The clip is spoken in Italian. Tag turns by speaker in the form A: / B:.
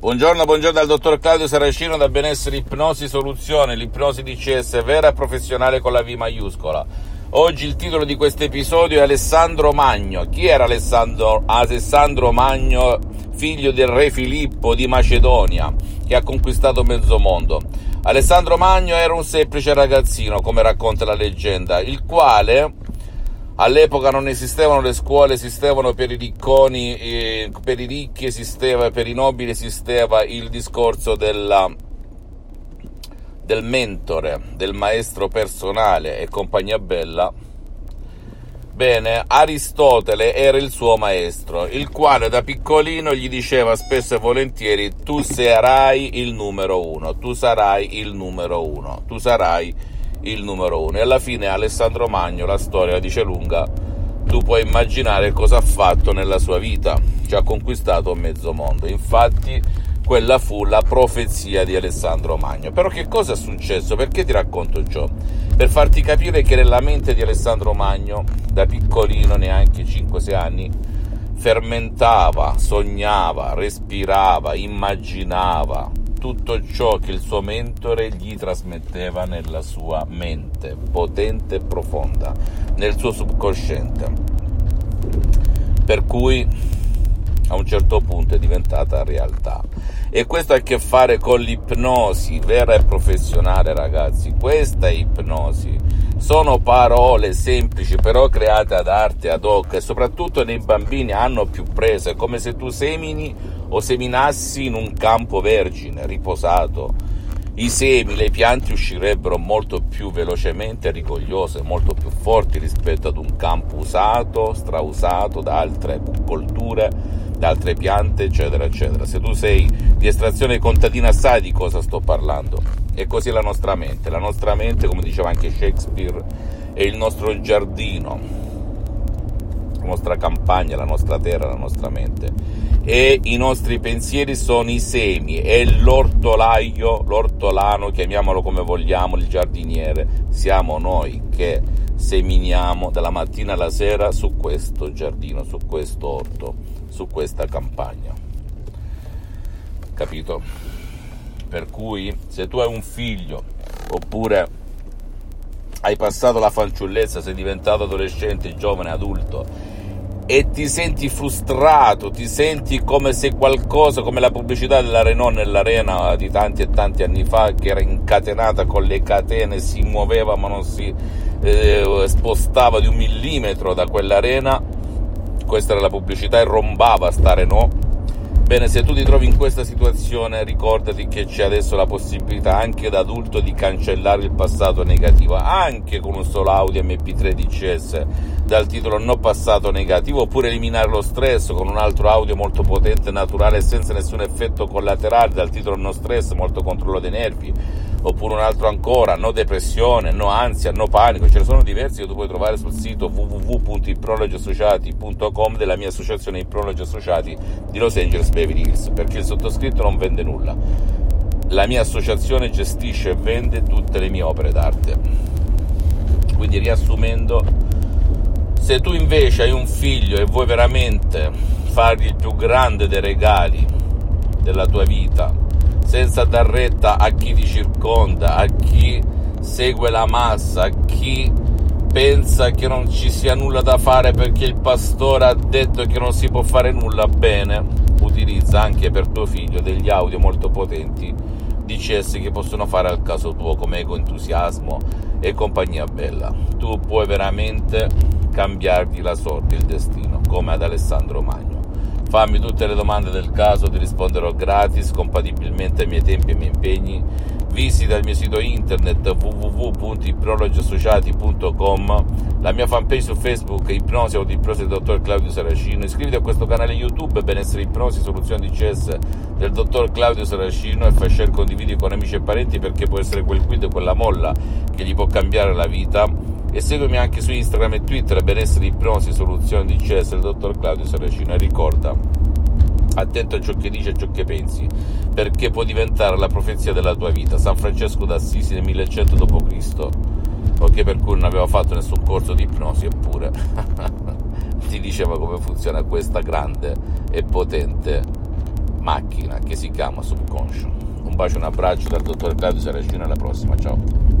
A: Buongiorno, buongiorno dal dottor Claudio Saracino da Benessere Ipnosi Soluzione, l'ipnosi DCS vera e professionale con la V maiuscola. Oggi il titolo di questo episodio è Alessandro Magno. Chi era Alessandro, Alessandro Magno, figlio del re Filippo di Macedonia, che ha conquistato mezzo mondo? Alessandro Magno era un semplice ragazzino, come racconta la leggenda, il quale All'epoca non esistevano le scuole, esistevano per i ricconi, eh, per i ricchi esisteva, per i nobili esisteva il discorso della, del mentore, del maestro personale e compagnia bella. Bene, Aristotele era il suo maestro, il quale da piccolino gli diceva spesso e volentieri tu sarai il numero uno, tu sarai il numero uno, tu sarai il numero uno il numero uno. E alla fine Alessandro Magno, la storia dice lunga, tu puoi immaginare cosa ha fatto nella sua vita, ci ha conquistato mezzo mondo. Infatti quella fu la profezia di Alessandro Magno. Però che cosa è successo? Perché ti racconto ciò? Per farti capire che nella mente di Alessandro Magno, da piccolino, neanche 5-6 anni, fermentava, sognava, respirava, immaginava, tutto ciò che il suo mentore gli trasmetteva nella sua mente, potente e profonda, nel suo subconsciente. Per cui a un certo punto è diventata realtà. E questo ha a che fare con l'ipnosi vera e professionale, ragazzi. Questa è ipnosi. Sono parole semplici, però create ad arte, ad hoc, e soprattutto nei bambini hanno più prese, come se tu semini o seminassi in un campo vergine, riposato, i semi, le piante uscirebbero molto più velocemente rigogliose, molto più forti rispetto ad un campo usato, strausato da altre colture, da altre piante, eccetera, eccetera. Se tu sei di estrazione contadina sai di cosa sto parlando. E così la nostra mente. La nostra mente, come diceva anche Shakespeare, è il nostro giardino, nostra campagna, la nostra terra, la nostra mente e i nostri pensieri sono i semi, è l'ortolaio, l'ortolano, chiamiamolo come vogliamo, il giardiniere, siamo noi che seminiamo dalla mattina alla sera su questo giardino, su questo orto, su questa campagna. Capito? Per cui se tu hai un figlio oppure hai passato la fanciullezza, sei diventato adolescente, giovane, adulto e ti senti frustrato, ti senti come se qualcosa, come la pubblicità della Renault nell'arena di tanti e tanti anni fa, che era incatenata con le catene, si muoveva ma non si eh, spostava di un millimetro da quell'arena, questa era la pubblicità e rombava sta Renault Bene, se tu ti trovi in questa situazione, ricordati che c'è adesso la possibilità anche da adulto di cancellare il passato negativo, anche con un solo audio MP3 DCS dal titolo No passato negativo, oppure eliminare lo stress con un altro audio molto potente, naturale senza nessun effetto collaterale dal titolo No stress, molto controllo dei nervi, oppure un altro ancora, No depressione, No ansia, No panico, ce ne sono diversi che tu puoi trovare sul sito www.iprologiassociati.com della mia associazione Iprologi Associati di Los Angeles Beverly Hills, perché il sottoscritto non vende nulla. La mia associazione gestisce e vende tutte le mie opere d'arte. Quindi riassumendo, se tu invece hai un figlio e vuoi veramente fargli il più grande dei regali della tua vita, senza dar retta a chi ti circonda, a chi segue la massa, a chi pensa che non ci sia nulla da fare perché il pastore ha detto che non si può fare nulla bene, utilizza anche per tuo figlio degli audio molto potenti DCS che possono fare al caso tuo come eco entusiasmo e compagnia bella. Tu puoi veramente cambiargli la sorte, il destino, come ad Alessandro Magno. Fammi tutte le domande del caso, ti risponderò gratis, compatibilmente ai miei tempi e ai miei impegni. Visita il mio sito internet www.ipnologiassociati.com la mia fanpage su Facebook Ipnosi Autoipnosi del dottor Claudio Saracino. Iscriviti a questo canale YouTube Benessere Ipnosi Soluzioni DCS del dottor Claudio Saracino e fai share condividi con amici e parenti perché può essere quel quid quella molla che gli può cambiare la vita e seguimi anche su Instagram e Twitter Benessere Ipnosi Soluzioni DCS del dottor Claudio Saracino e ricorda attento a ciò che dici e a ciò che pensi, perché può diventare la profezia della tua vita. San Francesco d'Assisi nel 1100 d.C., ok, per cui non aveva fatto nessun corso di ipnosi, eppure ti diceva come funziona questa grande e potente macchina che si chiama subconscio. Un bacio e un abbraccio dal dottor Claudio Saracino, alla prossima, ciao.